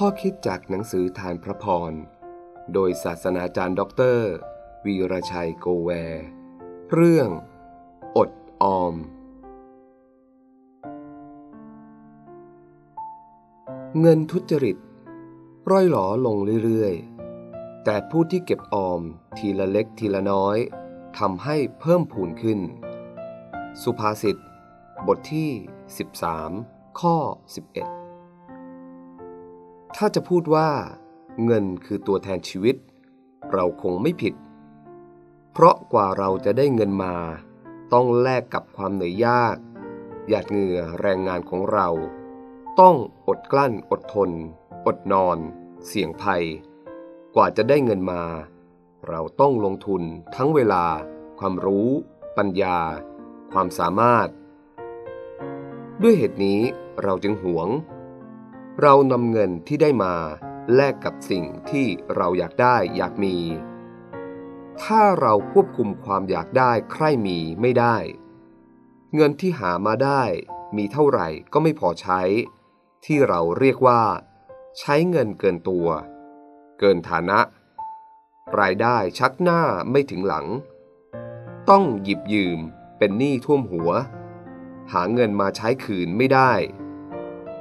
ข้อคิดจากหนังสือธารพระพร โดยศาสนาจารย์ด็อกเตอร์ วีรชัยโกแวร์เรื่อง อดออม เงินทุจริตร่อยหรอลงเรื่อยๆ แต่ผู้ที่เก็บออมทีละเล็กทีละน้อยทำให้เพิ่มพูนขึ้น สุภาษิต บทที่ 13 ข้อ 11 ถ้าจะพูดว่า เงินคือตัวแทนชีวิต เราคงไม่ผิด เพราะกว่าเราจะได้เงินมา ต้องแลกกับความเหนื่อยยาก หยาดเหงื่อแรงงานของเรา ต้องอดกลั้นอดทน อดนอน เสี่ยงภัย กว่าจะได้เงินมา เราต้องลงทุนทั้งเวลา ความรู้ ปัญญา ความสามารถ ด้วยเหตุนี้เราจึงหวง เรานำเงินที่ได้มา แลกกับสิ่งที่เราอยากได้อยากมี ถ้าเราควบคุมความอยากได้ใคร่มีไม่ได้ เงินที่หามาได้มีเท่าไหร่ก็ไม่พอใช้ ที่เราเรียกว่า ใช้เงินเกินตัว เกินฐานะ รายได้ชักหน้าไม่ถึงหลัง ต้องหยิบยืมเป็นหนี้ท่วมหัว หาเงินมาใช้คืนไม่ได้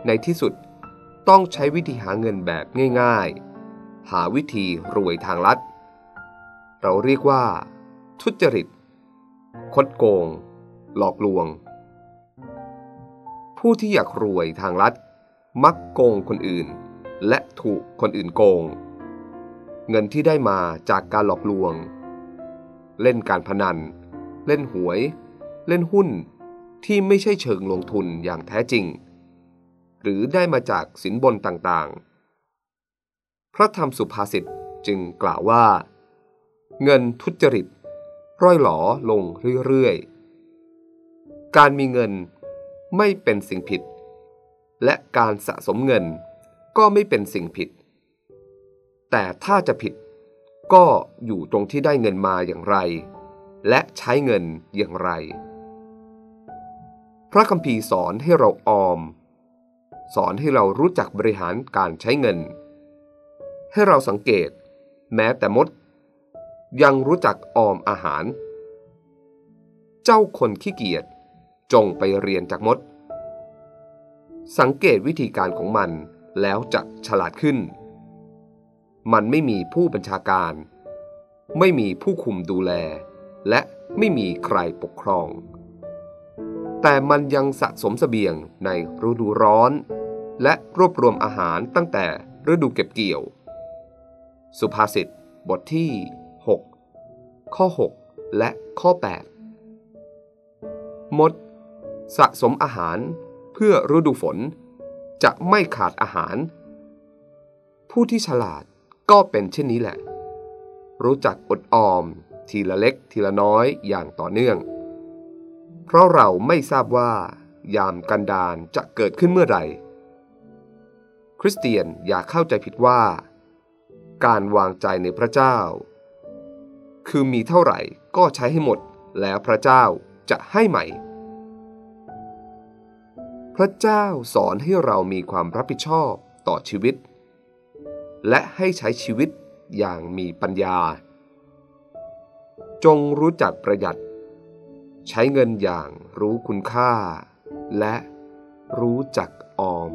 ในที่สุด ต้องใช้วิธีหาเงินแบบง่ายๆ หาวิธีรวยทางลัด เราเรียกว่า ทุจริต คดโกง หลอกลวง ผู้ที่อยากรวยทางลัด มักโกงคนอื่น และถูกคนอื่นโกง เงินที่ได้มาจากการหลอกลวง เล่นการพนัน เล่นหวย เล่นหุ้นที่ไม่ใช่เชิงลงทุนอย่างแท้จริง หรือได้มาจากสินบนต่างๆ พระธรรมสุภาษิตจึงกล่าวว่า เงินทุจริตร่อยหลอลงเรื่อยๆ การมีเงินไม่เป็นสิ่งผิด และการสะสมเงินก็ไม่เป็นสิ่งผิด แต่ถ้าจะผิดก็อยู่ตรงที่ได้เงินมาอย่างไร และใช้เงินอย่างไร พระคัมภีร์สอนให้เราออม สอนให้เรารู้จักบริหารการใช้เงิน ให้เราสังเกต แม้แต่มด ยังรู้จักออมอาหาร เจ้าคนขี้เกียจจงไปเรียนจากมด สังเกตวิธีการของมันแล้วจะฉลาดขึ้น มันไม่มีผู้บัญชาการ ไม่มีผู้คุมดูแล และไม่มีใครปกครองแต่มันยังสะสมสเสบียงในฤดูร้อน และรวบรวมอาหารตั้งแต่ฤดูเก็บเกี่ยว สุภาษิต บทที่ 6 ข้อ 6 และข้อ 8 มด สะสมอาหารเพื่อฤดูฝนจะไม่ขาดอาหาร ผู้ที่ฉลาดก็เป็นเช่นนี้แหละ รู้จักอดออม ทีละเล็กทีละน้อยอย่างต่อเนื่อง เพราะเราไม่ทราบว่ายามกันดานจะเกิดขึ้นเมื่อไหร่ ริสเตียนอย่าเข้าใจผิดว่า การวางใจในพระเจ้า คือมีเท่าไหร่ก็ใช้ให้หมดแล้วพระเจ้าจะให้ใหม่ พระเจ้าสอนให้เรามีความรับผิดชอบต่อชีวิต และให้ใช้ชีวิตอย่างมีปัญญา จงรู้จักประหยัด ใช้เงินอย่างรู้คุณค่า และรู้จักออม